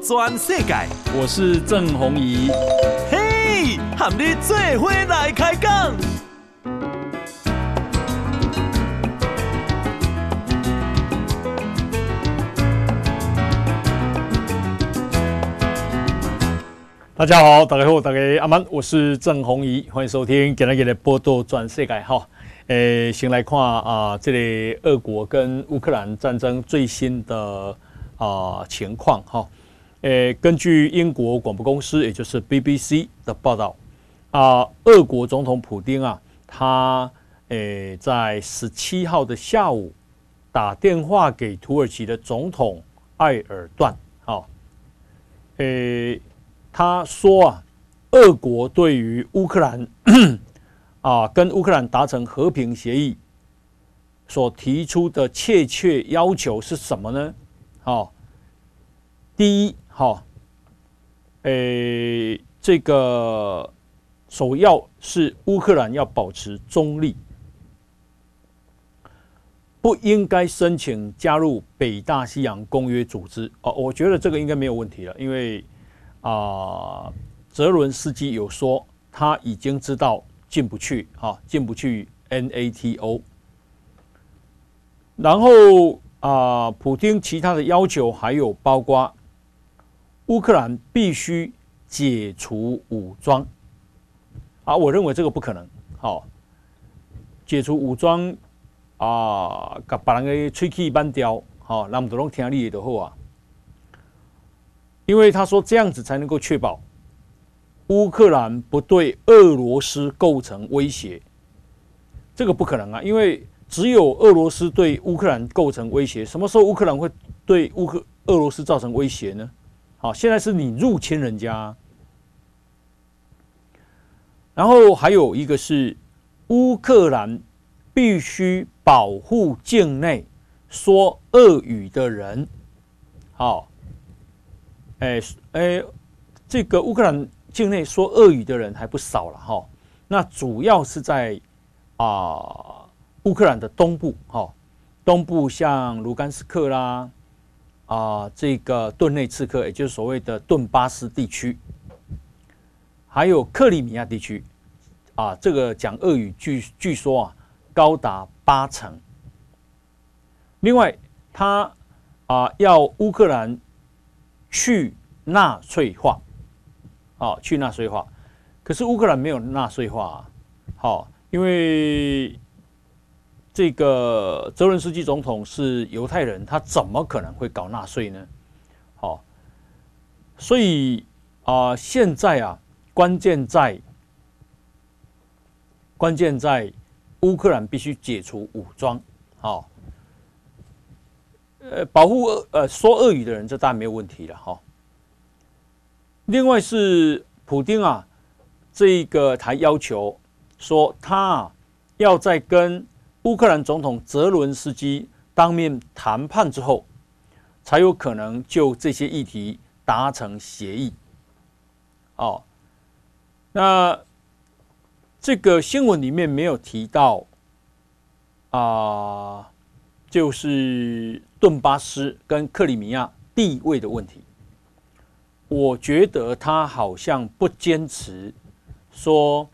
转世界，我是郑宏仪。嘿，和你做伙来开讲。大家好，大家好，大家阿曼，我是郑宏仪，欢迎收听今天的波多转世界哈。诶，先来看啊，这里俄国跟乌克兰战争最新的啊情况哈。诶，根据英国广播公司，也就是 BBC 的报道啊，俄国总统普丁啊，他诶在十七号的下午打电话给土耳其的总统埃尔段，好，诶。他说啊，俄国对于乌克兰啊，跟乌克兰达成和平协议所提出的确切要求是什么呢？好，第一，好，诶，这个首要是乌克兰要保持中立，不应该申请加入北大西洋公约组织。哦，我觉得这个应该没有问题了，因为。啊，泽伦斯基有说他已经知道进不去啊，进不去 NATO。然后啊，普丁其他的要求还有包括乌克兰必须解除武装啊，我认为这个不可能。好，解除武装啊，把人给吹气扳掉，好，那么多人听你的话。因为他说这样子才能够确保乌克兰不对俄罗斯构成威胁，这个不可能啊！因为只有俄罗斯对乌克兰构成威胁，什么时候乌克兰会对乌克俄罗斯造成威胁呢？好，现在是你入侵人家，然后还有一个是乌克兰必须保护境内说俄语的人，好。哎哎，这个乌克兰境内说俄语的人还不少了哈。那主要是在啊乌克兰的东部哈，东部像卢甘斯克啦啊这个顿内茨克，也就是所谓的顿巴斯地区，还有克里米亚地区啊，这个讲俄语据据说啊高达八成。另外，他啊要乌克兰。去纳粹化，好，去纳粹化。可是乌克兰没有纳粹化啊，好，因为这个泽伦斯基总统是犹太人，他怎么可能会搞纳粹呢？好，所以啊，现在啊，关键在关键在乌克兰必须解除武装，好。呃，保护呃说俄语的人，这当然没有问题了哈。另外是普京啊，这个他要求说，他要在跟乌克兰总统泽伦斯基当面谈判之后，才有可能就这些议题达成协议。哦，那这个新闻里面没有提到啊。就是顿巴斯跟克里米亚地位的问题，我觉得他好像不坚持说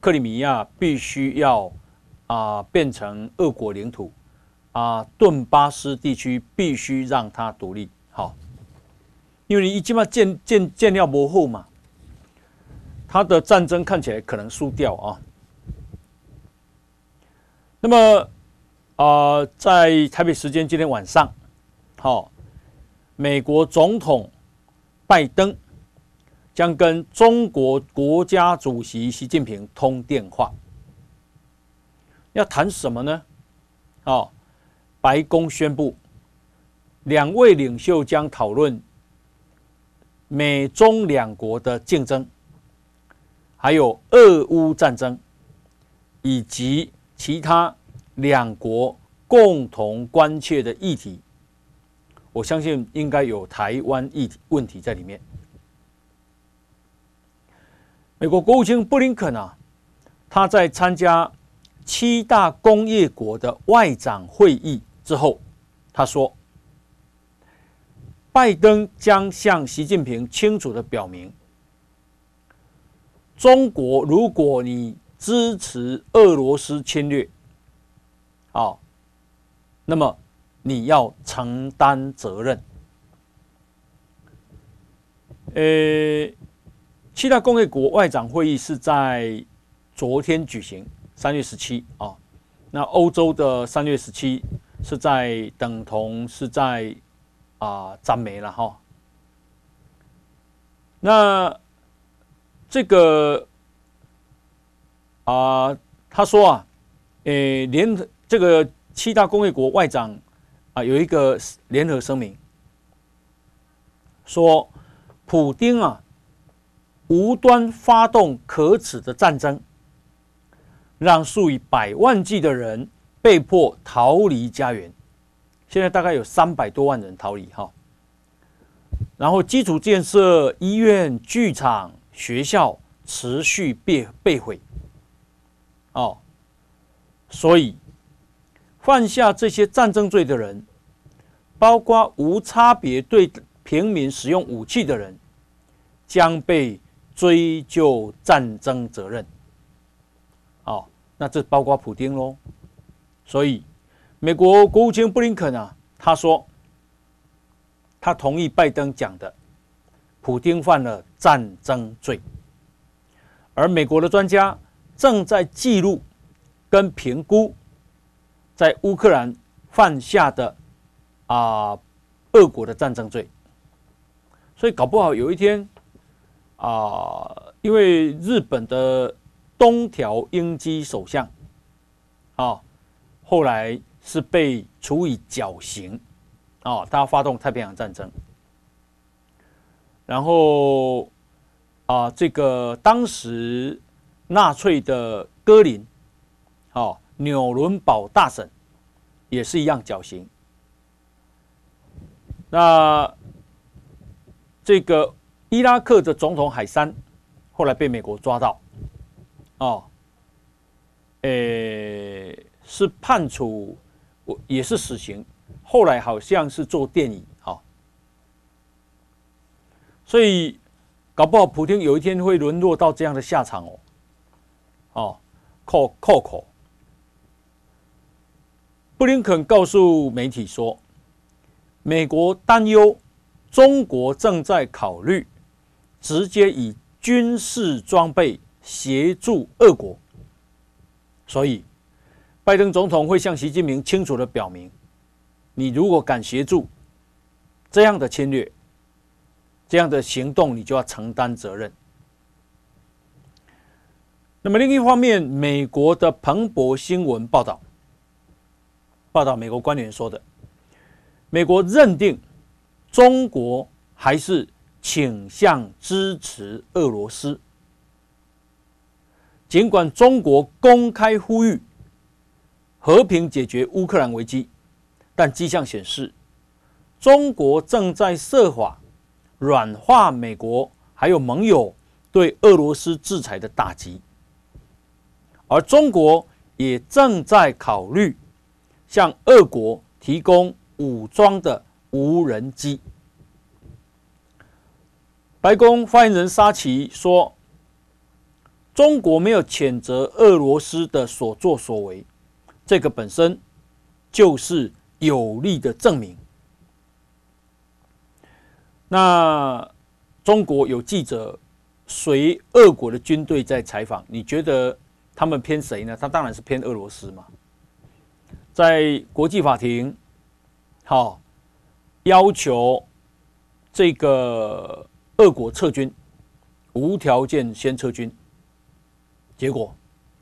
克里米亚必须要啊变成俄国领土啊，顿巴斯地区必须让它独立。好，因为你一基本上建建建料模糊嘛，他的战争看起来可能输掉啊。那么。啊、在台北时间今天晚上，好、美国总统拜登将跟中国国家主席习近平通电话，要谈什么呢？哦，白宫宣布，两位领袖将讨论美中两国的竞争，还有俄乌战争，以及其他。两国共同关切的议题，我相信应该有台湾议题问题在里面。美国国务卿布林肯啊，他在参加七大工业国的外长会议之后，他说：“拜登将向习近平清楚地表明，中国如果你支持俄罗斯侵略，好，那么你要承担责任。呃，七大工业国外长会议是在昨天举行，三月十七啊。那欧洲的三月十七是在等同是在啊，展没了哈。那这个啊，他说啊，诶，联这个七大工业国外长啊，有一个联合声明，说。普丁啊，无端发动可耻的战争，让数以百万计的人被迫逃离家园。现在大概有三百多万人逃离哈。然后基础建设、医院、剧场、学校持续被被毁。哦，所以犯下这些战争罪的人，包括无差别对。平民使用武器的人将被追究战争责任。那这包括普丁喽。所以，美国国务卿布林肯啊，他说他同意拜登讲的，普丁犯了战争罪。而美国的专家正在记录跟评估在乌克兰犯下的啊，俄国的战争罪。所以搞不好有一天，啊、因为日本的东条英机首相，啊，后来是被处以绞刑，啊，他发动太平洋战争，然后啊，这个当时纳粹的戈林，啊，纽伦堡大审也是一样绞刑，那。这个伊拉克的总统海山后来被美国抓到，哦，诶，是判处我也是死刑，后来好像是做电影，哈，所以搞不好普京有一天会沦落到这样的下场哦，哦，扣扣扣。布林肯告诉媒体说，美国担忧。中国正在考虑直接以军事装备协助俄国，所以拜登总统会向习近平清楚地表明：你如果敢协助这样的侵略、这样的行动，你就要承担责任。那么另一方面，美国的彭博新闻报道报道，美国官员说的，美国认定。中国还是倾向支持俄罗斯，尽管中国公开呼吁和平解决乌克兰危机，但迹象显示，中国正在设法软化美国还有盟友对俄罗斯制裁的打击，而中国也正在考虑向俄国提供武装的。无人机。白宫发言人沙奇说：“中国没有谴责俄罗斯的所作所为，这个本身就是有力的证明。”那中国有记者随俄国的军队在采访，你觉得他们偏谁呢？他当然是偏俄罗斯嘛。在国际法庭，好。要求这个俄国撤军，无条件先撤军。结果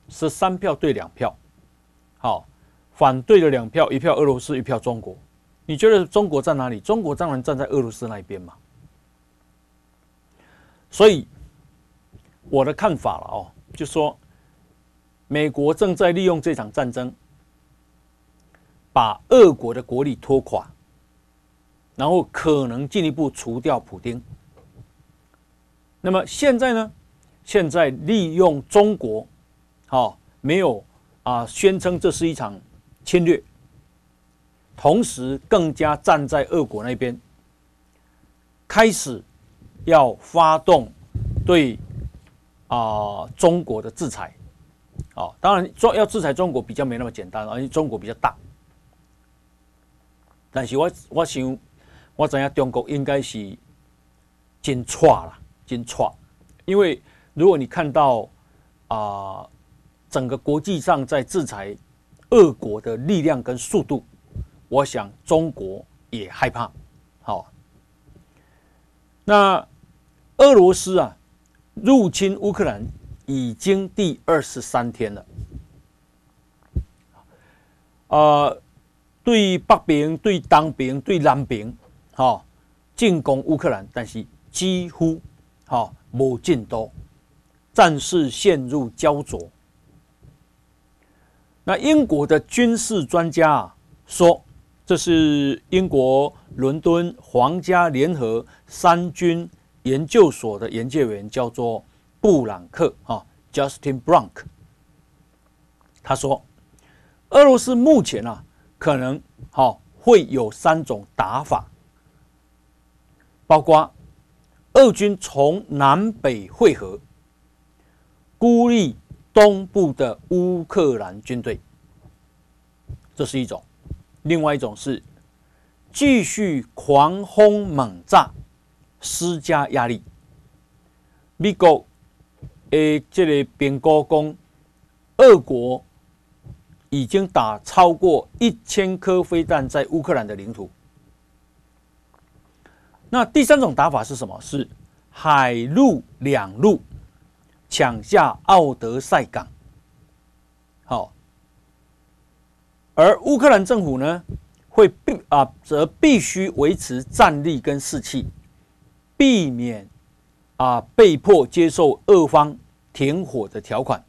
是三票对两票，好，反对的两票，一票俄罗斯，一票中国。你觉得中国在哪里？中国当然站在俄罗斯那一边嘛。所以我的看法了哦，就说美国正在利用这场战争，把俄国的国力拖垮。然后可能进一步除掉普京。那么现在呢？现在利用中国，好，没有啊，宣称这是一场侵略，同时更加站在俄国那边，开始要发动对啊、中国的制裁。啊、哦，当然中要制裁中国比较没那么简单，而且中国比较大。但是我我想，我知影中国应该是真错啦，真错。因为如果你看到啊、整个国际上在制裁俄国的力量跟速度，我想中国也害怕。好、那俄罗斯啊入侵乌克兰已经第二十三天了，呃。对北边、对东边、对南边，哈、哦，进攻乌克兰，但是几乎哈无进度，战事陷入胶着。那英国的军事专家啊说，这是英国伦敦皇家联合三军研究所的研究员，叫做布朗克啊、Justin Blank，他说，俄罗斯目前啊。可能好、哦、会有三种打法，包括俄军从南北汇合，孤立东部的乌克兰军队，这是一种；另外一种是继续狂轰猛炸，施加压力。美国诶，这里边高攻俄国。已经打超过一千颗飞弹在乌克兰的领土。那第三种打法是什么？是海陆两路抢下奥德赛港。好，而乌克兰政府呢，会必啊，则必须维持战力跟士气，避免啊被迫接受俄方停火的条款。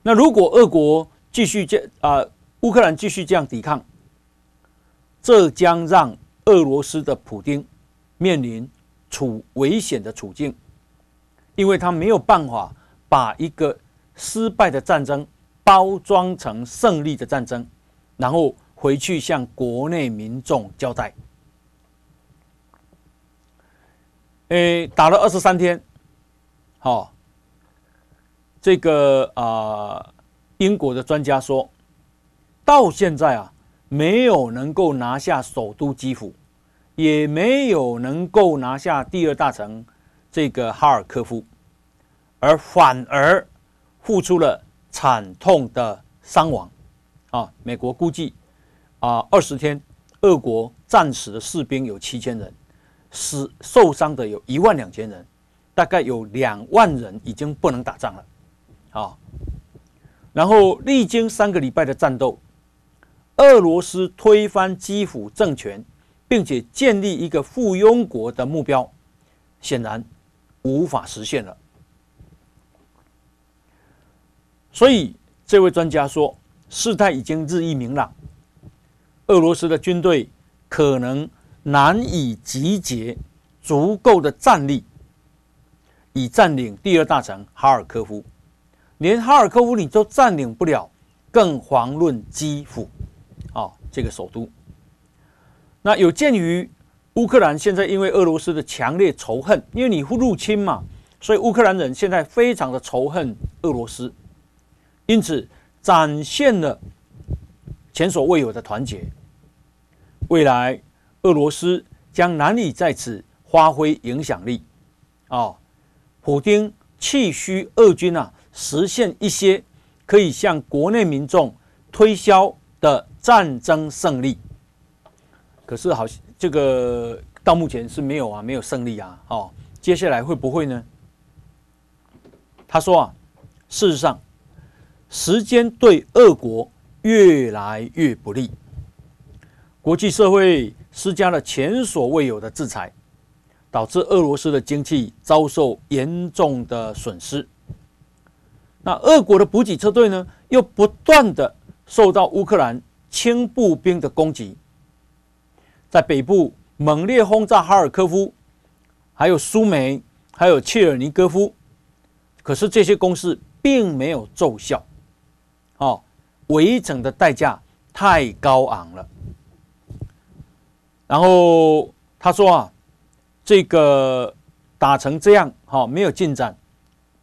那如果俄国继续这啊，乌克兰继续这样抵抗，这将让俄罗斯的普丁面临处危险的处境，因为他没有办法把一个失败的战争包装成胜利的战争，然后回去向国内民众交代。诶，打了二十三天，好，这个啊。英国的专家说，到现在啊，没有能够拿下首都基辅，也没有能够拿下第二大城这个哈尔科夫，而反而付出了惨痛的伤亡。啊，美国估计啊，二十天，俄国战死的士兵有七千人，死受伤的有一万两千人，大概有两万人已经不能打仗了。啊。然后历经三个礼拜的战斗，俄罗斯推翻基辅政权，并且建立一个附庸国的目标，显然无法实现了。所以这位专家说，事态已经日益明朗，俄罗斯的军队可能难以集结足够的战力，以占领第二大城哈尔科夫。连哈尔科夫你都占领不了，更遑论基辅，啊，这个首都。那有鉴于乌克兰现在因为俄罗斯的强烈仇恨，因为你入侵嘛，所以乌克兰人现在非常的仇恨俄罗斯，因此展现了前所未有的团结。未来俄罗斯将难以在此发挥影响力，啊，普丁气虚俄军啊。实现一些可以向国内民众推销的战争胜利，可是好，这个到目前是没有啊，没有胜利啊。哦，接下来会不会呢？他说啊，事实上，时间对俄国越来越不利，国际社会施加了前所未有的制裁，导致俄罗斯的经济遭受严重的损失。那俄国的补给车队呢，又不断的受到乌克兰轻步兵的攻击，在北部猛烈轰炸哈尔科夫，还有苏梅，还有切尔尼戈夫，可是这些攻势并没有奏效，哦，围城的代价太高昂了。然后他说啊，这个打成这样，哈，没有进展。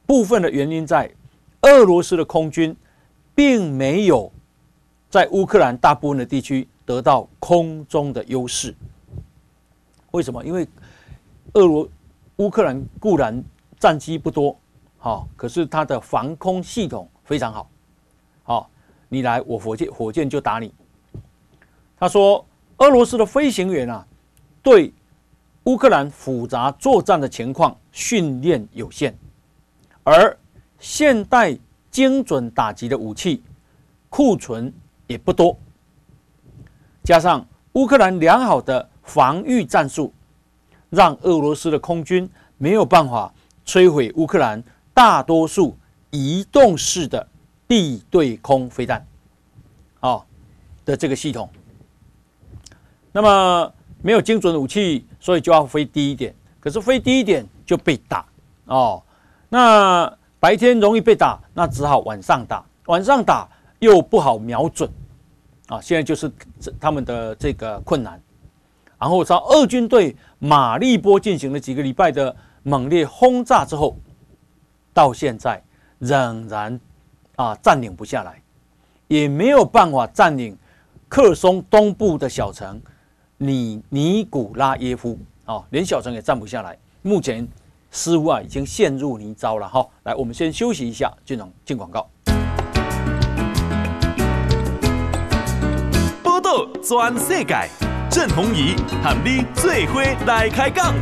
部分的原因在俄罗斯的空军并没有在乌克兰大部分的地区得到空中的优势。为什么？因为俄罗乌克兰固然战机不多，好，可是它的防空系统非常好，好，你来我火箭火箭就打你。他说，俄罗斯的飞行员啊，对乌克兰复杂作战的情况训练有限，而现代精准打击的武器库存也不多，加上乌克兰良好的防御战术，让俄罗斯的空军没有办法摧毁乌克兰大多数移动式的地对空飞弹，啊的这个系统。那么没有精准武器，所以就要飞低一点。可是飞低一点就被打哦。那白天容易被打，那只好晚上打。晚上打又不好瞄准啊。现在就是这他们的这个困难。然后，在俄军对马利波进行了几个礼拜的猛烈轰炸之后，到现在仍然啊占领不下来，也没有办法占领克松东部的小城。尼尼古拉耶夫啊、连小城也占不下来。目前似乎啊已经陷入泥沼了哈、来，我们先休息一下，进广进广告。全世界，郑弘仪喊你做伙来开讲。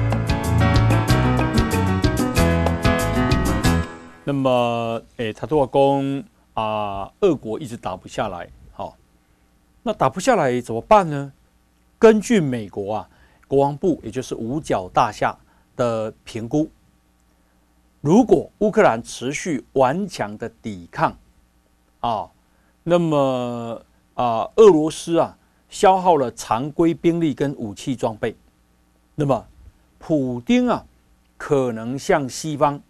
那么，诶，他都要讲啊，俄国一直打不下来，好、那打不下来怎么办呢？根据美国啊国防部，也就是五角大厦的评估，如果乌克兰持续顽强的抵抗，啊，那么啊，俄罗斯啊消耗了常规兵力跟武器装备，那么普丁啊可能向西方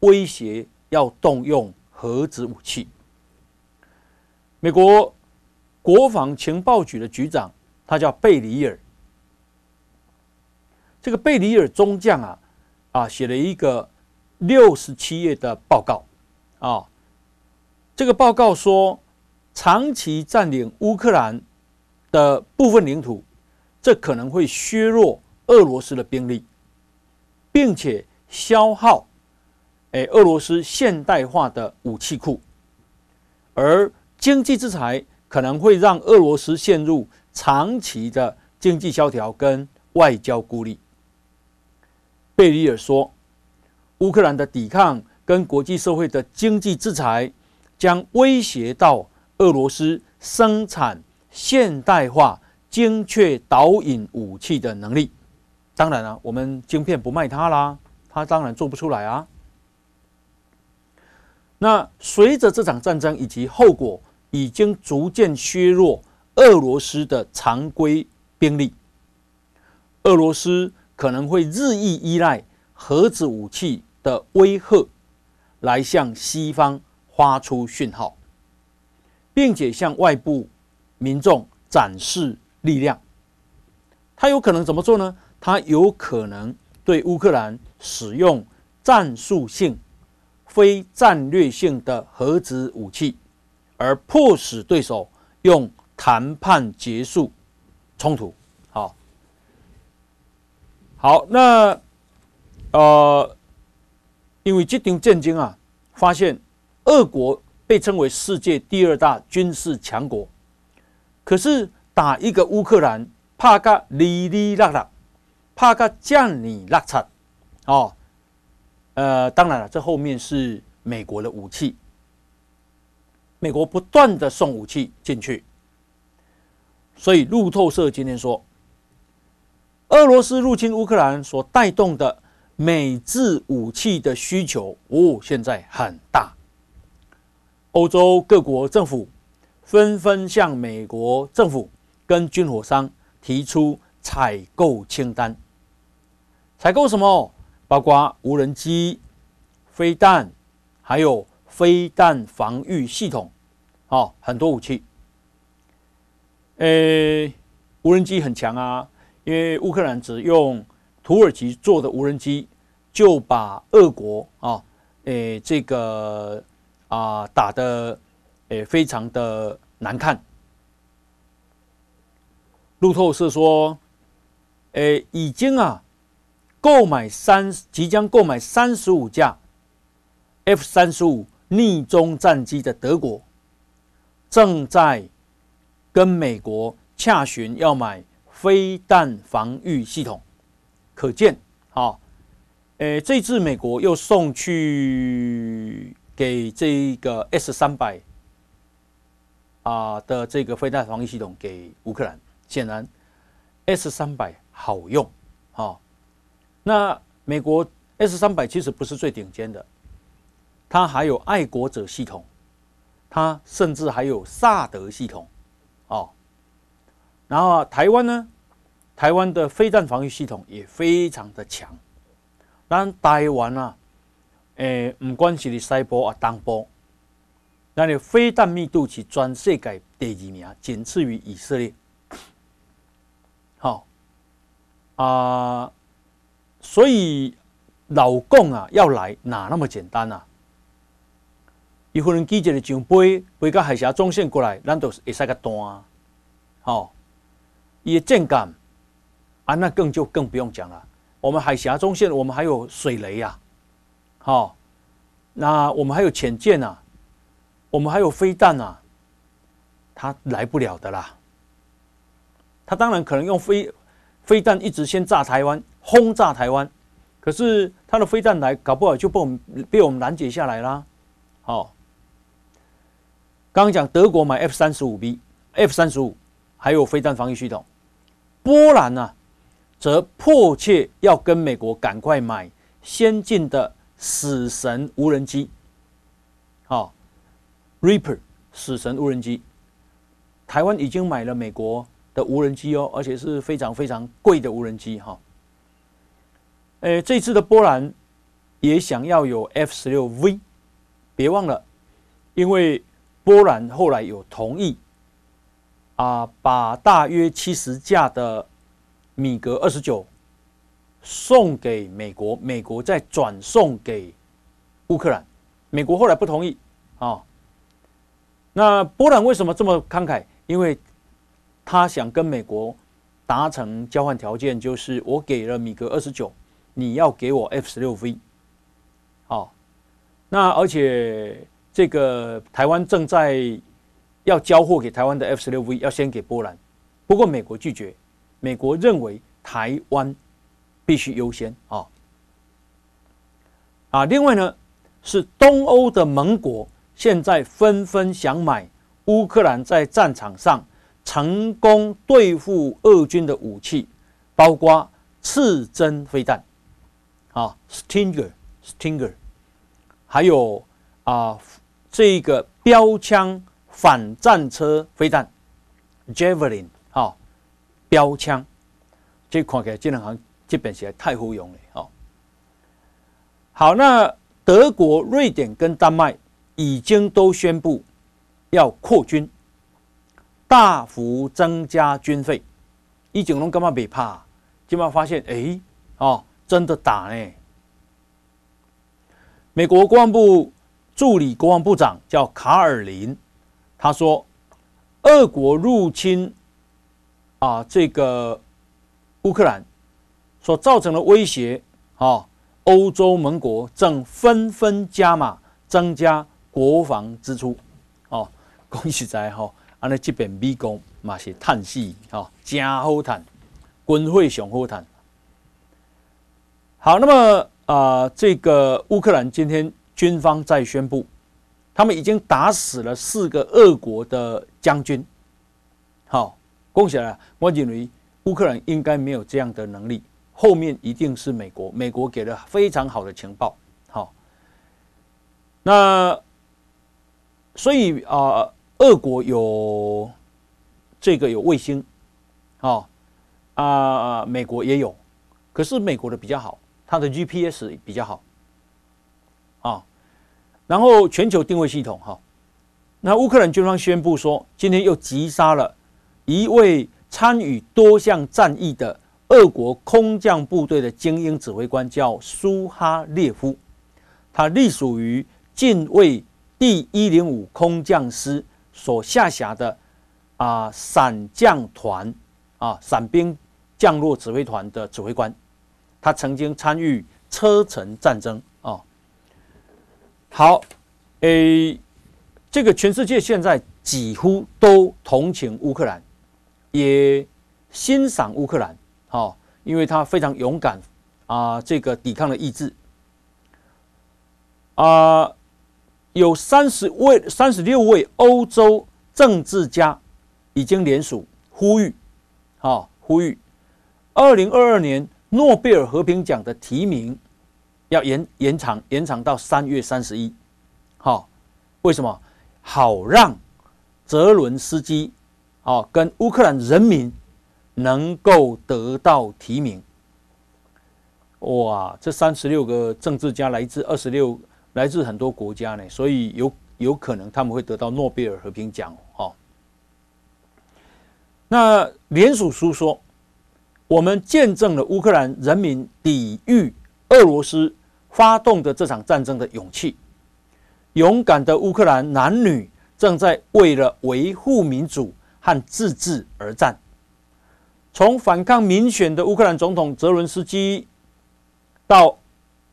威胁要动用核子武器。美国国防情报局的局长。他叫贝里尔，这个贝里尔中将啊，啊，写了一个六十七页的报告啊。这个报告说，长期占领乌克兰的部分领土，这可能会削弱俄罗斯的兵力，并且消耗诶俄罗斯现代化的武器库，而经济制裁可能会让俄罗斯陷入。长期的经济萧条跟外交孤立，贝里尔说，乌克兰的抵抗跟国际社会的经济制裁将威胁到俄罗斯生产现代化精确导引武器的能力。当然了、我们晶片不卖他啦，他当然做不出来啊。那随着这场战争以及后果已经逐渐削弱。俄罗斯的常规兵力，俄罗斯可能会日益依赖核子武器的威吓，来向西方发出讯号，并且向外部民众展示力量。他有可能怎么做呢？他有可能对乌克兰使用战术性、非战略性的核子武器，而迫使对手用。谈判结束冲突，好，好，那呃，因为这场战争啊，发现俄国被称为世界第二大军事强国，可是打一个乌克兰，怕个哩哩啦啦，怕个将你拉差，哦，呃，当然了，这后面是美国的武器，美国不断的送武器进去。所以路透社今天说，俄罗斯入侵乌克兰所带动的美制武器的需求，哦，现在很大。欧洲各国政府纷纷向美国政府跟军火商提出采购清单。采购什么？包括无人机、飞弹，还有飞弹防御系统，哦，很多武器。诶，无人机很强啊，因为乌克兰只用土耳其做的无人机就把俄国啊，诶，这个啊打的诶非常的难看。路透社说，诶，已经啊购买三即将购买三十五架 F 三十五逆中战机的德国，正在跟美国洽询要买飞弹防御系统。可见，好，诶，这次美国又送去给这个 S 三百啊的这个飞弹防御系统给乌克兰。显然，S 三百好用，啊，那美国 S 三百其实不是最顶尖的，它还有爱国者系统，它甚至还有萨德系统，哦，然后台湾呢，台湾的飞弹防御系统也非常的强，但台湾啊，诶，不管是你西部啊东部，那你飞弹密度是全世界第二名，仅次于以色列。好啊，所以老共啊要来哪那么简单啊？一伙人记者的上飞飞到海峡中线过来，咱都会使个单。好，伊的舰舰啊，那更就更不用讲了。我们海峡中线，我们还有水雷呀，好，那我们还有潜舰啊，我们还有飞弹呐，他来不了的啦。他当然可能用飞飞弹一直先炸台湾，轰炸台湾，可是他的飞弹来搞不好就被我们被我们拦截下来啦。好，刚刚讲德国买 F 三十五 B、F 三十五，还有飞弹防御系统。波兰呢，则迫切要跟美国赶快买先进的死神无人机。，Reaper 死神无人机，台湾已经买了美国。的无人机哦，而且是非常非常贵的无人机哈。诶，这次的波兰也想要有 F 十六 V，别忘了，因为波兰后来有同意啊，把大约七十架的米格二十九送给美国，美国再转送给乌克兰。美国后来不同意。那波兰为什么这么慷慨？因为他想跟美国达成交换条件，就是我给了米格二十九，你要给我 F 十六 V。好，那而且这个台湾正在要交货给台湾的 F 十六 V，要先给波兰。不过美国拒绝，美国认为台湾必须优先啊。啊，另外呢，是东欧的盟国现在纷纷想买乌克兰在战场上。成功对付俄军的武器，包括刺针飞弹，啊，Stinger，Stinger，还有啊，这个标枪反战车飞弹，Javelin，啊，标枪，这看起来这两行基本上太好用了，哦。好，那德国、瑞典跟丹麦已经都宣布要扩军。大幅增加军费，以前拢干嘛别怕？今晚发现，哎、欸，哦，真的打呢。美国国防部助理国防部长叫卡尔林，他说，俄国入侵啊，这个乌克兰所造成的威胁，啊，欧洲盟国正纷纷加码增加国防支出，哦，恭喜在哈。安尼，这边美国嘛是叹息，哈，真好叹，军费上好叹。好，那么啊、这个乌克兰今天军方在宣布，他们已经打死了四个俄国的将军。好，恭喜了，我认为乌克兰应该没有这样的能力，后面一定是美国，美国给了非常好的情报。好，那所以啊。呃俄国有这个有卫星，啊啊，美国也有，可是美国的比较好，它的 GPS 比较好，啊，然后全球定位系统哈，那乌克兰军方宣布说，今天又击杀了一位参与多项战役的俄国空降部队的精英指挥官叫苏哈列夫，他隶属于近卫第一零五空降师所下辖的啊伞降团啊伞兵降落指挥团的指挥官，他曾经参与车臣战争啊。好，诶，这个全世界现在几乎都同情乌克兰，也欣赏乌克兰。好，因为他非常勇敢啊，这个抵抗的意志啊，有三十位、三十六位欧洲政治家已经联署呼吁，好呼吁，二零二二年诺贝尔和平奖的提名要延延长延长到三月三十一，好，为什么？好让泽伦斯基啊跟乌克兰人民。能够得到提名，哇！这三十六个政治家来自二十六，来自很多国家呢，所以有有可能他们会得到诺贝尔和平奖哦。那联署书说，我们见证了乌克兰人民抵御俄罗斯发动的这场战争的勇气，勇敢的乌克兰男女正在为了维护民主和自治而战。从反抗民选的乌克兰总统泽伦斯基，到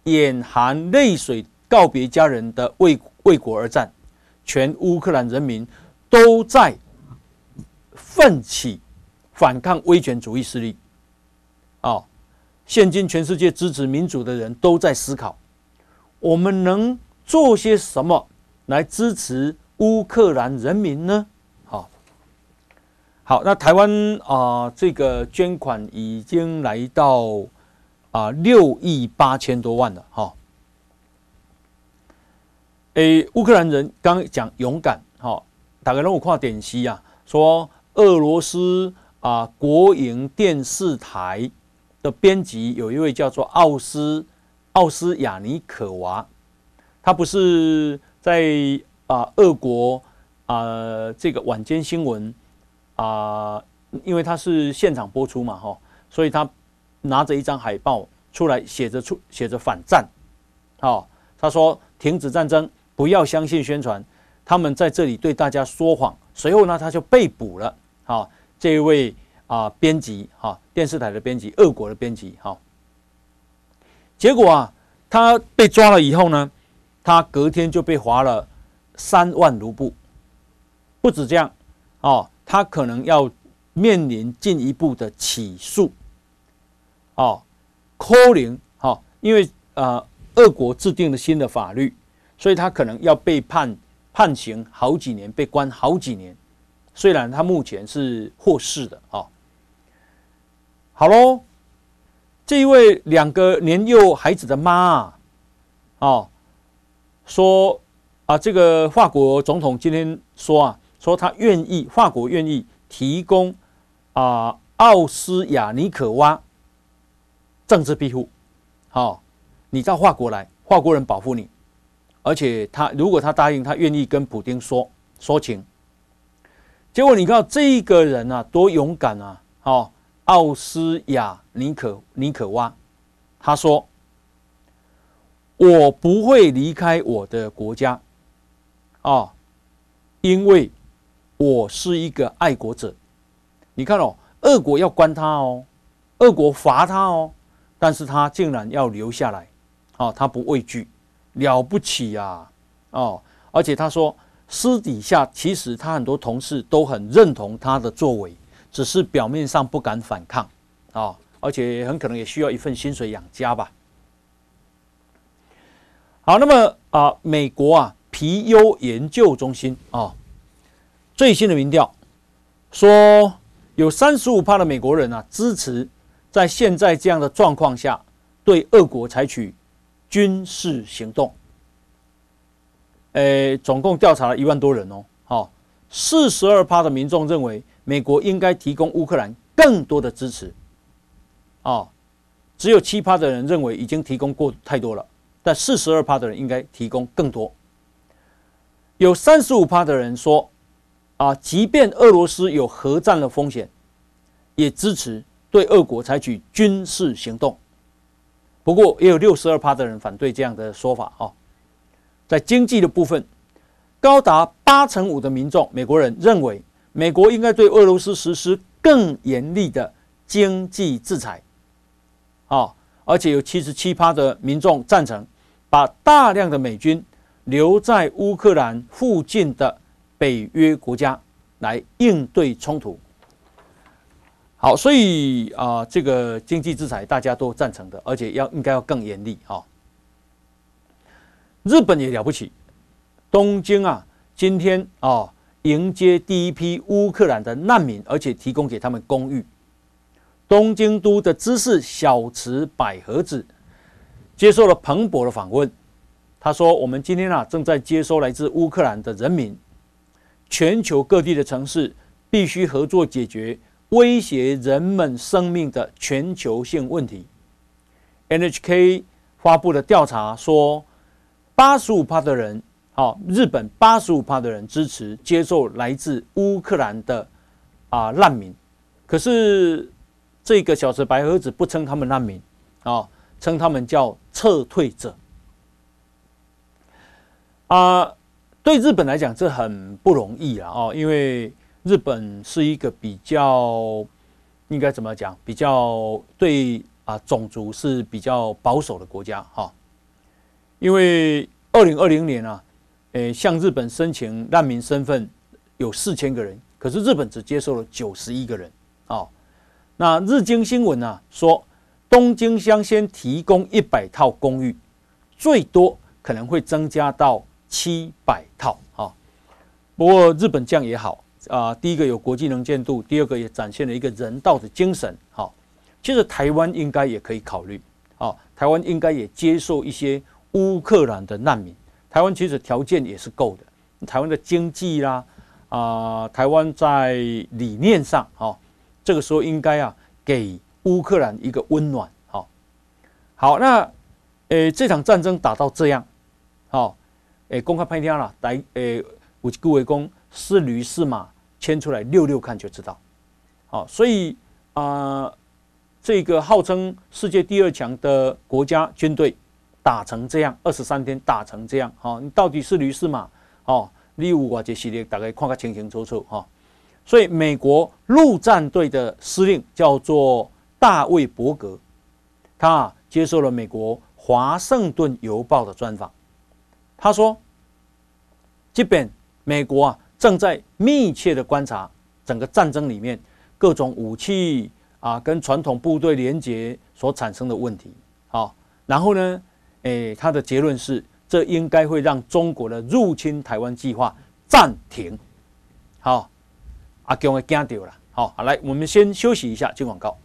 眼含泪水告别家人的为为国而战，全乌克兰人民都在奋起反抗威权主义势力。哦，现今全世界支持民主的人都在思考，我们能做些什么来支持乌克兰人民呢？好，好那台湾啊、这个捐款已经来到啊六亿八千多万了哈。诶，乌克兰人刚讲勇敢哈，大概让我看点戏啊，说俄罗斯啊国营电视台的编辑有一位叫做奥斯奥斯亚尼可娃，他不是在啊俄国啊这个晚间新闻。啊、因为他是现场播出嘛，哈，所以他拿着一张海报出来，写着出写着反战，哦，他说停止战争，不要相信宣传，他们在这里对大家说谎。随后呢，他就被捕了，啊，这一位啊编辑，哈，电视台的编辑，俄国的编辑，哈，结果啊，他被抓了以后呢，他隔天就被罚了三万卢布，不止这样，哦。他可能要面临进一步的起诉，哦，扣零，哈，因为呃，俄国制定了新的法律，所以他可能要被判判刑好几年，被关好几年。虽然他目前是获释的，哦，好喽，这一位两个年幼孩子的妈，哦，说啊，这个法国总统今天说啊。说他愿意，法国愿意提供啊奥斯亚尼可娃政治庇护，好，你到法国来，法国人保护你，而且他如果他答应，他愿意跟普丁说说情。结果你看这一个人啊，多勇敢啊！好，奥斯亚尼可尼可娃，他说：“我不会离开我的国家啊，因为。”我是一个爱国者，你看哦，俄国要关他哦，俄国罚他哦，但是他竟然要留下来，哦，他不畏惧，了不起呀，啊，哦，而且他说私底下其实他很多同事都很认同他的作为，只是表面上不敢反抗，啊，而且很可能也需要一份薪水养家吧。好，那么啊，美国啊皮尤研究中心啊。最新的民调说，有三十五趴的美国人啊支持在现在这样的状况下对俄国采取军事行动。诶，总共调查了一万多人哦。好，四十二趴的民众认为美国应该提供乌克兰更多的支持。哦，只有七趴的人认为已经提供过太多了，但四十二趴的人应该提供更多。有三十五趴的人说。啊，即便俄罗斯有核战的风险，也支持对俄国采取军事行动。不过，也有六十二趴的人反对这样的说法啊。在经济的部分，高达八成五的民众，美国人认为美国应该对俄罗斯实施更严厉的经济制裁。啊，而且有七十七趴的民众赞成把大量的美军留在乌克兰附近的北约国家来应对冲突。好，所以啊、这个经济制裁大家都赞成的，而且要应该要更严厉啊。日本也了不起，东京啊，今天啊迎接第一批乌克兰的难民，而且提供给他们公寓。东京都的知事小池百合子接受了彭博的访问，他说：“我们今天啊正在接收来自乌克兰的人民，全球各地的城市必须合作解决。”威胁人们生命的全球性问题。NHK 发布的调查说，八十五趴的人，好，日本八十五趴的人支持接受来自乌克兰的啊难民。可是这个小时白盒子不称他们难民啊，称他们叫撤退者。啊，对日本来讲，这很不容易啊，哦，因为。日本是一个比较应该怎么讲？比较对啊，种族是比较保守的国家哈。因为二零二零年啊，诶，向日本申请难民身份有四千个人，可是日本只接受了九十一个人啊。那日经新闻呢说，东京将先提供一百套公寓，最多可能会增加到七百套啊。不过日本这样也好。啊，第一个有国际能见度，第二个也展现了一个人道的精神。好，其实台湾应该也可以考虑。啊，台湾应该也接受一些乌克兰的难民。台湾其实条件也是够的。台湾的经济啦，啊，台湾在理念上，哈，这个时候应该啊，给乌克兰一个温暖。好，好，那，诶，这场战争打到这样，好，诶，公开拍天了，来，诶，有一句话讲。是驴是马，牵出来遛遛看就知道。好，所以啊、呃，这个号称世界第二强的国家军队打成这样，二十三天打成这样，哈，你到底是驴是马？哦，你有我这系列大概看个清清楚楚哈。所以美国陆战队的司令叫做大卫伯格，他接受了美国华盛顿邮报的专访，他说，这边美国啊。正在密切的观察整个战争里面各种武器啊跟传统部队连接所产生的问题，好，然后呢，诶，他的结论是，这应该会让中国的入侵台湾计划暂停。好，阿强的惊到了，好，好来，我们先休息一下，进广告。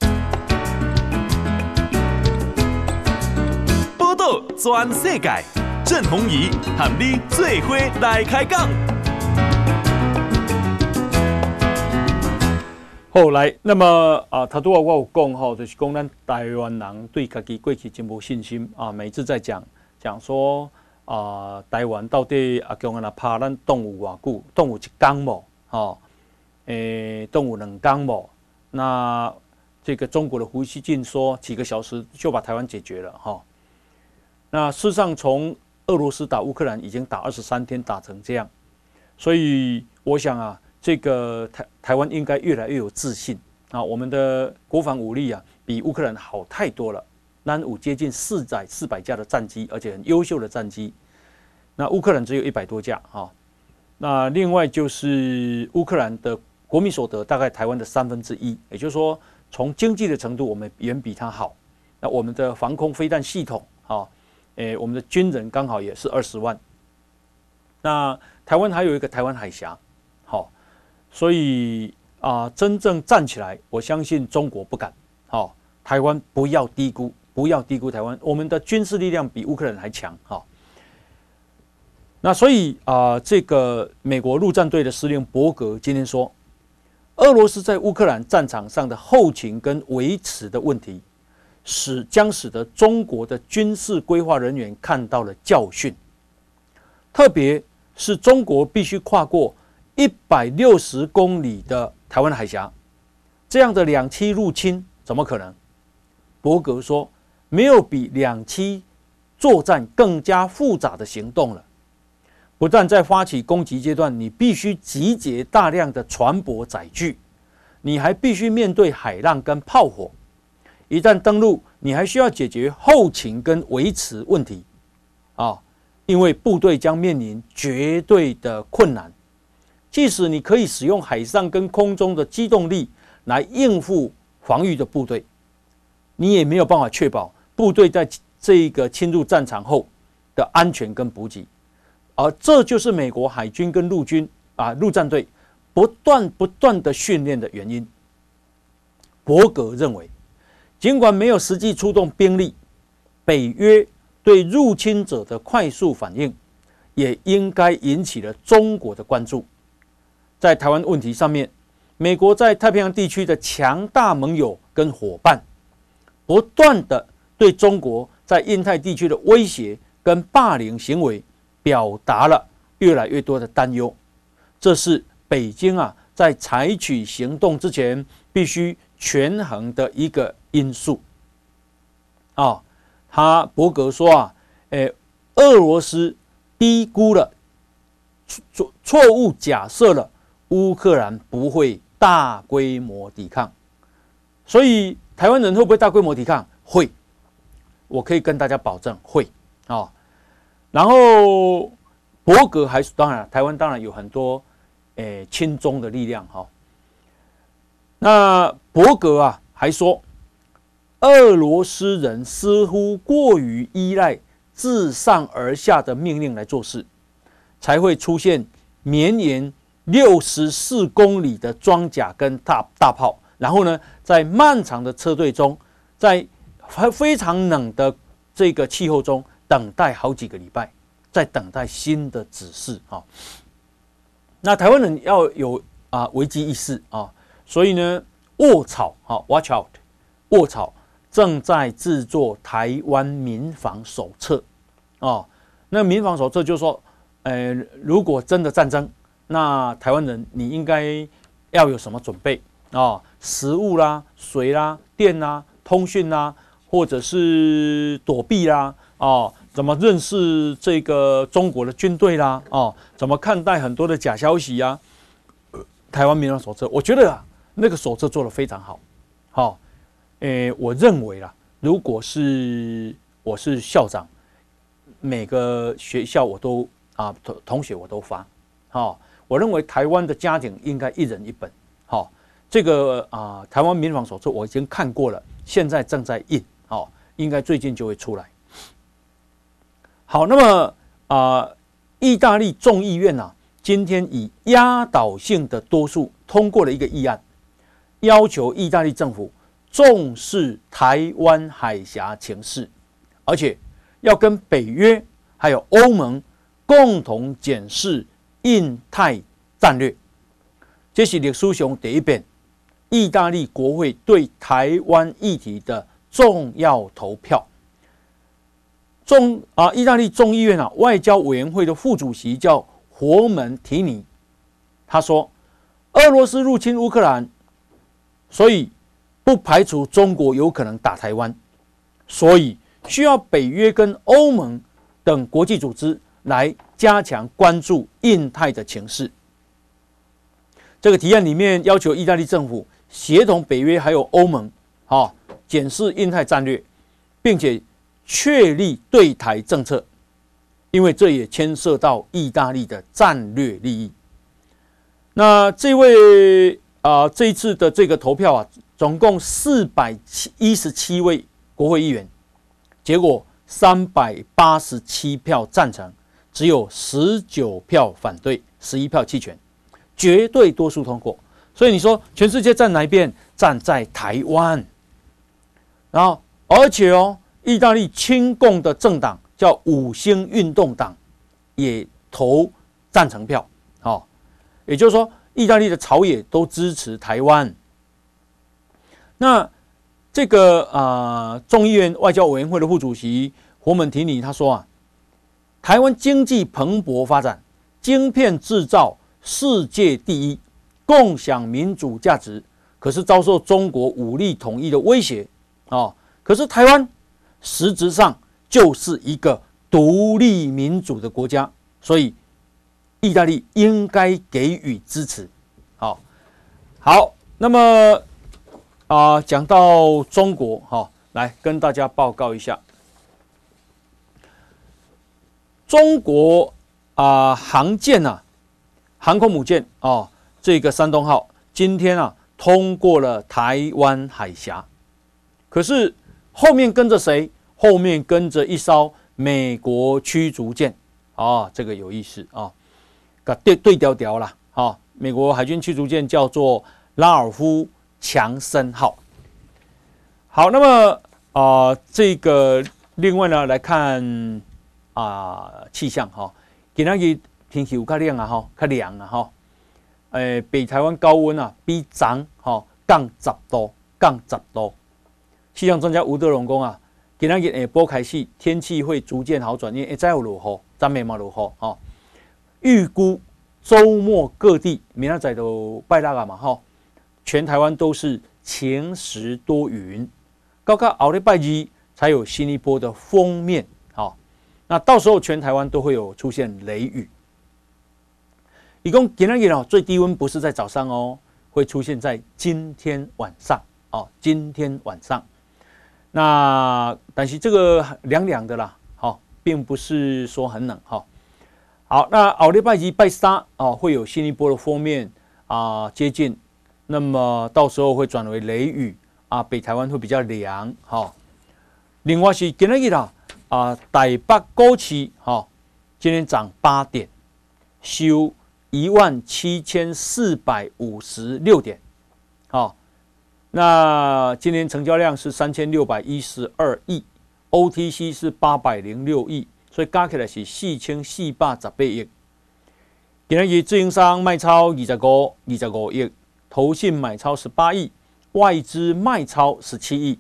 报道全世界，郑弘仪和你最伙来开讲。后来，那么啊，他都要我有讲吼，就是讲咱台湾人对自己过去真无信心啊。每次在讲讲说啊，台湾到底啊，讲啊，怕咱动物偌久，动物一缸无？哈，诶，动物两缸无？那这个中国的胡锡进说几个小时就把台湾解决了哈。那事实上，从俄罗斯打乌克兰已经打二十三天，打成这样，所以我想啊。这个台台湾应该越来越有自信啊！我们的国防武力啊，比乌克兰好太多了。南五接近四载四百架的战机，而且很优秀的战机。那乌克兰只有一百多架啊。那另外就是乌克兰的国民所得大概台湾的三分之一，也就是说，从经济的程度，我们远比他好。那我们的防空飞弹系统啊，诶，我们的军人刚好也是二十万。那台湾还有一个台湾海峡。所以啊、真正站起来，我相信中国不敢。好、台湾不要低估，不要低估台湾。我们的军事力量比乌克兰还强。好、那所以啊、这个美国陆战队的司令伯格今天说，俄罗斯在乌克兰战场上的后勤跟维持的问题，使将使得中国的军事规划人员看到了教训，特别是中国必须跨过。一百六十公里的台湾海峡，这样的两栖入侵怎么可能？伯格说，没有比两栖作战更加复杂的行动了。不但在发起攻击阶段，你必须集结大量的船舶载具，你还必须面对海浪跟炮火。一旦登陆，你还需要解决后勤跟维持问题，啊，因为部队将面临绝对的困难。即使你可以使用海上跟空中的机动力来应付防御的部队，你也没有办法确保部队在这一个侵入战场后的安全跟补给。而这就是美国海军跟陆军啊陆战队不断不断的训练的原因。伯格认为。尽管没有实际出动兵力，北约对入侵者的快速反应，也应该引起了中国的关注。在台湾问题上面，美国在太平洋地区的强大盟友跟伙伴，不断的对中国在印太地区的威胁跟霸凌行为，表达了越来越多的担忧。这是北京啊，在采取行动之前，必须权衡的一个因素啊，他伯格说啊，诶，俄罗斯低估了错错误假设了乌克兰不会大规模抵抗，所以台湾人会不会大规模抵抗？会，我可以跟大家保证会啊。然后伯格还是当然，台湾当然有很多诶亲中的力量哈。那伯格啊还说。俄罗斯人似乎过于依赖自上而下的命令来做事，才会出现绵延六十四公里的装甲跟大大炮，然后呢，在漫长的车队中，在非常冷的这个气候中等待好几个礼拜，在等待新的指示啊。那台湾人要有啊危机意识啊，所以呢，卧草啊，watch out，卧草。正在制作台湾民防手册，啊，那民防手册就是说，呃，如果真的战争，那台湾人你应该要有什么准备啊、哦？食物啦、水啦、电啦、通讯啦，或者是躲避啦，哦，怎么认识这个中国的军队啦？哦，怎么看待很多的假消息呀、台湾民防手册，我觉得啊，那个手册做得非常好，好、哦。诶，我认为啦，如果是我是校长，每个学校我都啊同同学我都发，好，我认为台湾的家庭应该一人一本，好，这个啊台湾民防手册我已经看过了，现在正在印，好，应该最近就会出来。好，那么啊，意大利众议院呐，今天以压倒性的多数通过了一个议案，要求意大利政府。重视台湾海峡情势，而且要跟北约还有欧盟共同检视印太战略。这是历史上第一遍，意大利国会对台湾议题的重要投票。众啊，意大利众议院啊外交委员会的副主席叫活门提尼，他说：“俄罗斯入侵乌克兰，所以。”不排除中国有可能打台湾，所以需要北约跟欧盟等国际组织来加强关注印太的情势。这个提案里面要求意大利政府协同北约还有欧盟，啊，检视印太战略，并且确立对台政策，因为这也牵涉到意大利的战略利益。那这位啊、这一次的这个投票啊。总共四百七一十七位国会议员，结果三百八十七票赞成，只有十九票反对，十一票弃权，绝对多数通过。所以你说全世界站哪一边？站在台湾。然后，而且哦，意大利亲共的政党叫五星运动党，也投赞成票。好，也就是说，意大利的朝野都支持台湾。那这个啊，众议院外交委员会的副主席霍门提尼他说啊，台湾经济蓬勃发展，晶片制造世界第一，共享民主价值，可是遭受中国武力统一的威胁啊。可是台湾实质上就是一个独立民主的国家，所以意大利应该给予支持。好，好，那么啊，讲到中国哈，来跟大家报告一下，中国啊航舰呐，航空母舰啊，这个山东号今天啊通过了台湾海峡，可是后面跟着谁？后面跟着一艘美国驱逐舰啊，这个有意思啊，个对对调调了啊。美国海军驱逐舰叫做拉尔夫强森号。好，那么啊，这个另外呢来看啊气象哈，今天天气有较凉啊哈，较凉啊哈。诶，北台湾高温啊比涨哈降十度，降十度。气象专家吴德荣讲啊。今天下波开始，天气会逐渐好转，因为再有落雨，咱没嘛落雨哈。预估周末各地明仔载都拜六了嘛哈，全台湾都是晴时多云，到到后礼拜二才有新一波的锋面，那到时候全台湾都会有出现雷雨。一共今天哦，最低温不是在早上哦，会出现在今天晚上哦，今天晚上。那但是这个凉凉的啦，好，并不是说很冷哈。好，那奥利拜一、拜三啊，会有新一波的锋面啊接近，那么到时候会转为雷雨啊，北台湾会比较凉哈。另外是今日啦啊，台北股市哈，今天涨八点，收一万七千四百五十六点，好。那今天成交量是三千六百一十二亿，OTC 是八百零六亿，所以加起来是四千四百十八亿。今日自营商卖超二十五二十五亿，投信买超十八亿，外资卖超十七亿，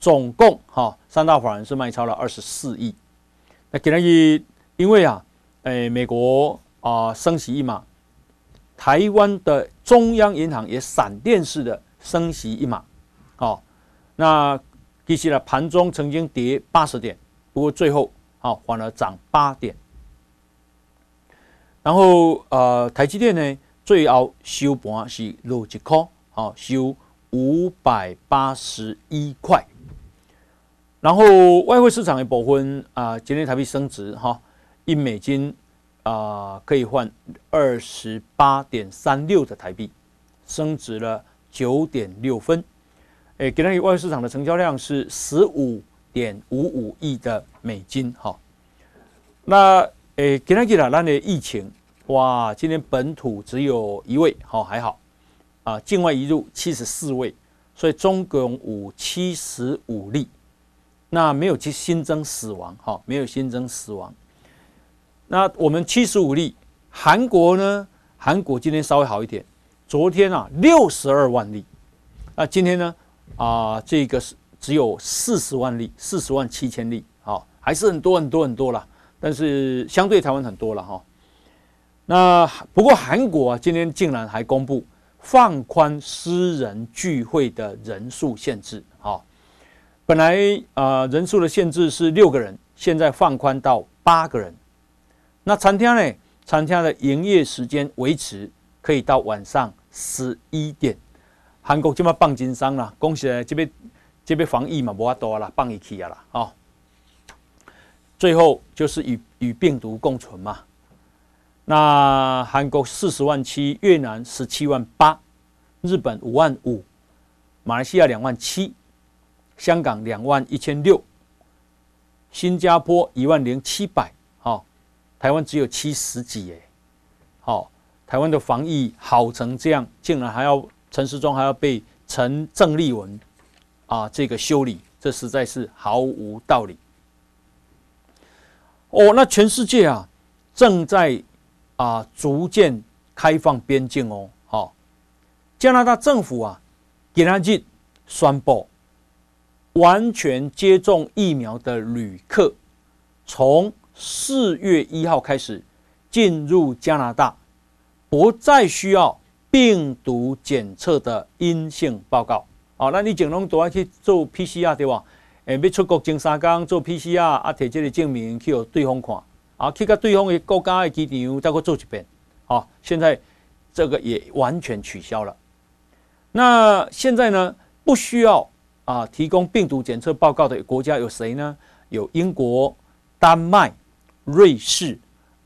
总共哈三大法人是卖超了二十四亿。那今日因为啊，诶美国啊升息一码，台湾的中央银行也闪电式的。升息一码，好，那其实呢，盘中曾经跌八十点，不过最后好反而涨八点。然后呃，台积电呢，最后收盘是落一块，好收五百八十一块。然后外汇市场的部分啊，今天台币升值哈，一美金啊可以换二十八点三六的台币，升值了。九点六分，诶，给那外汇市场的成交量是十五点五五亿的美金，哈。那诶，给那几啦，那的疫情，哇，今天本土只有一位，好还好，啊，境外移入七十四位，所以中共五七十五例，那没有去新增死亡，哈，没有新增死亡。那我们七十五例，韩国呢？韩国今天稍微好一点。昨天啊，六十二万例，那今天呢？啊、这个是只有四十万例，四十万七千例，好，还是很多很多很多了，但是相对台湾很多了哈。那不过韩国啊，今天竟然还公布放宽私人聚会的人数限制，好，本来啊、呃、人数的限制是六个人，现在放宽到八个人。那餐厅呢？餐厅的营业时间维持可以到晚上。十一点，韩国这么棒金商了，恭喜这边这边防疫嘛，无法多了，放一起啊了啊。最后就是与与病毒共存嘛。那韩国四十万七，越南十七万八，日本五万五，马来西亚两万七，香港两万一千六，新加坡一万零七百，好，台湾只有七十几耶，好。台湾的防疫好成这样，竟然还要陈时中还要被陈郑丽文啊这个修理，这实在是毫无道理。哦，那全世界啊正在啊逐渐开放边境哦。好，加拿大政府啊今日宣布，完全接种疫苗的旅客，从四月一号开始进入加拿大。不再需要病毒检测的阴性报告。哦，那你前拢都要去做 PCR 对吧？诶，要出国前三天做 PCR，啊，摕这个证明去给对方看，啊，去到对方的国家的机场再过做一遍。好，现在这个也完全取消了。那现在呢，不需要啊提供病毒检测报告的国家有谁呢？有英国、丹麦、瑞士、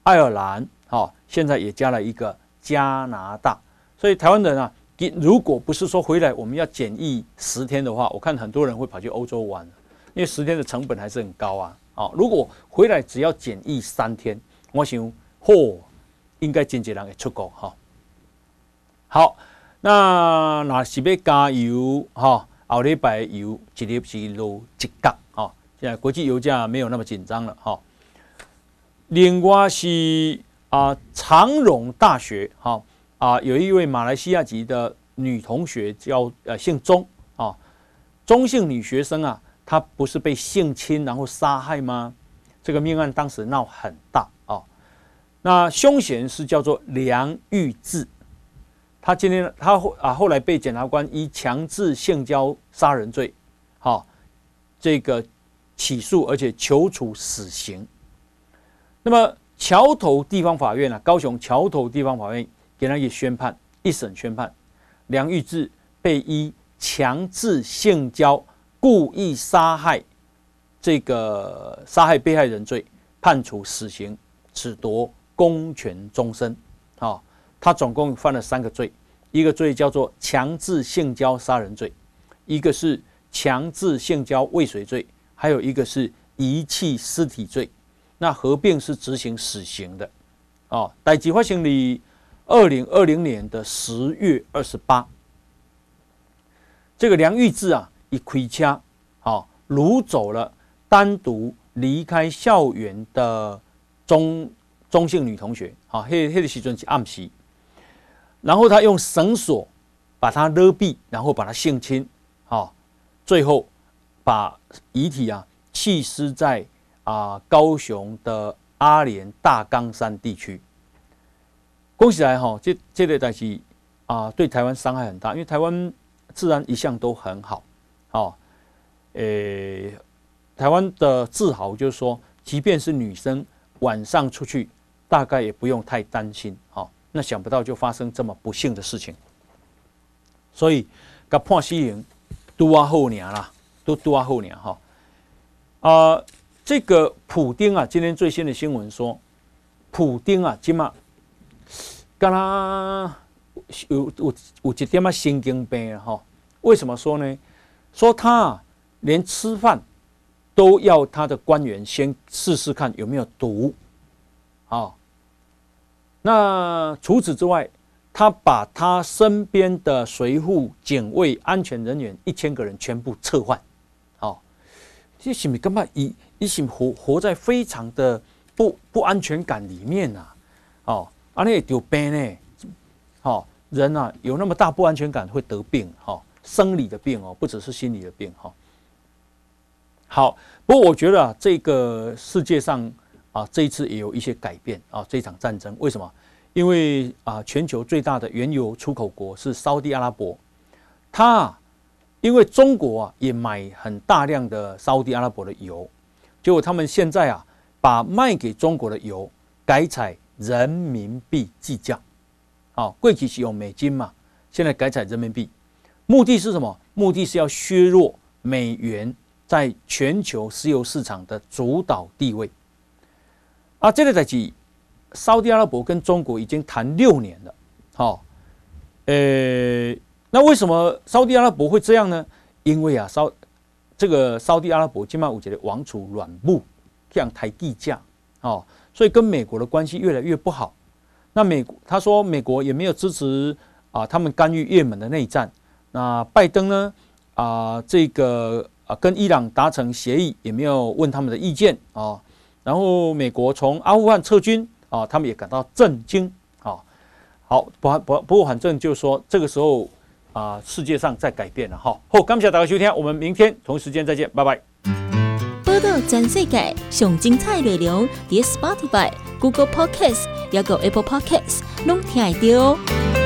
爱尔兰，好，现在也加了一个加拿大。所以台湾人啊，如果不是说回来我们要检疫十天的话，我看很多人会跑去欧洲玩，因为十天的成本还是很高啊。啊，如果回来只要检疫三天，我想嚯。应该真济人会出国哈。好，那那是要加油哈，后礼拜油一日是落一角哈。现在国际油价没有那么紧张了哈。另外是啊，长荣大学哈啊，有一位马来西亚籍的女同学叫呃姓钟啊，中姓女学生啊，她不是被性侵然后杀害吗？这个命案当时闹很大啊。那凶嫌是叫做梁玉志，他今天他后啊后来被检察官以强制性交杀人罪，好，这个起诉而且求处死刑。那么桥头地方法院啊，高雄桥头地方法院给他一宣判，一审宣判，梁玉志被依强制性交故意杀害这个杀害被害人罪判处死刑，褫夺。公权终身，啊，他总共犯了三个罪，一个罪叫做强制性交杀人罪，一个是强制性交未遂罪，还有一个是遗弃尸体罪，那合并是执行死刑的，啊，代志发生于二零二零年的十月二十八，这个梁玉志啊，一开枪，啊，掳走了单独离开校园的中。中性女同学，好，黑黑的时阵是暗时，然后他用绳索把她勒毙，然后把她性侵，好，最后把遗体啊弃尸在啊高雄的阿莲大冈山地区。恭喜来哈，这这类东西啊，对台湾伤害很大，因为台湾治安一向都很好，好，诶，台湾的自豪就是说，即便是女生晚上出去。大概也不用太担心，好，那想不到就发生这么不幸的事情，所以甲判死刑拄啊好年啦，都拄啊好年哈。啊，这个普丁啊，今天最新的新闻说，普丁啊，今嘛，跟他有有有一点啊神经病哈。为什么说呢？说他连吃饭都要他的官员先试试看有没有毒，啊。那除此之外，他把他身边的随扈、警卫、安全人员一千个人全部撤换，哦，这是不是干嘛？一一心活活在非常的不不安全感里面呐，哦，啊，那有病呢，哦，人啊有那么大不安全感会得病，哈、哦，生理的病哦，不只是心理的病，哈、哦。好，不过我觉得啊，这个世界上。啊，这一次也有一些改变啊！这场战争为什么？因为啊，全球最大的原油出口国是沙乌地阿拉伯，它因为中国啊也买很大量的沙乌地阿拉伯的油，结果他们现在啊把卖给中国的油改采人民币计价，啊，过去是用美金嘛，现在改采人民币，目的是什么？目的是要削弱美元在全球石油市场的主导地位。啊，这个在起，沙乌地阿拉伯跟中国已经谈六年了，好，呃，那为什么沙乌地阿拉伯会这样呢？因为啊，沙这个沙乌地阿拉伯今麦五节的王储软木这样抬地价，哦，所以跟美国的关系越来越不好。那美国他说美国也没有支持啊，他们干预也门的内战。那拜登呢？啊，这个啊跟伊朗达成协议，也没有问他们的意见啊。然后美国从阿富汗撤军啊，他们也感到震惊啊。好，不不不过反正就是说，这个时候啊，世界上在改变了哈。好，感谢大家收听，我们明天同时间再见，拜拜。报道全世界上精彩内容，在 Spotify、Google Podcasts，还有 Apple Podcast，拢听得到。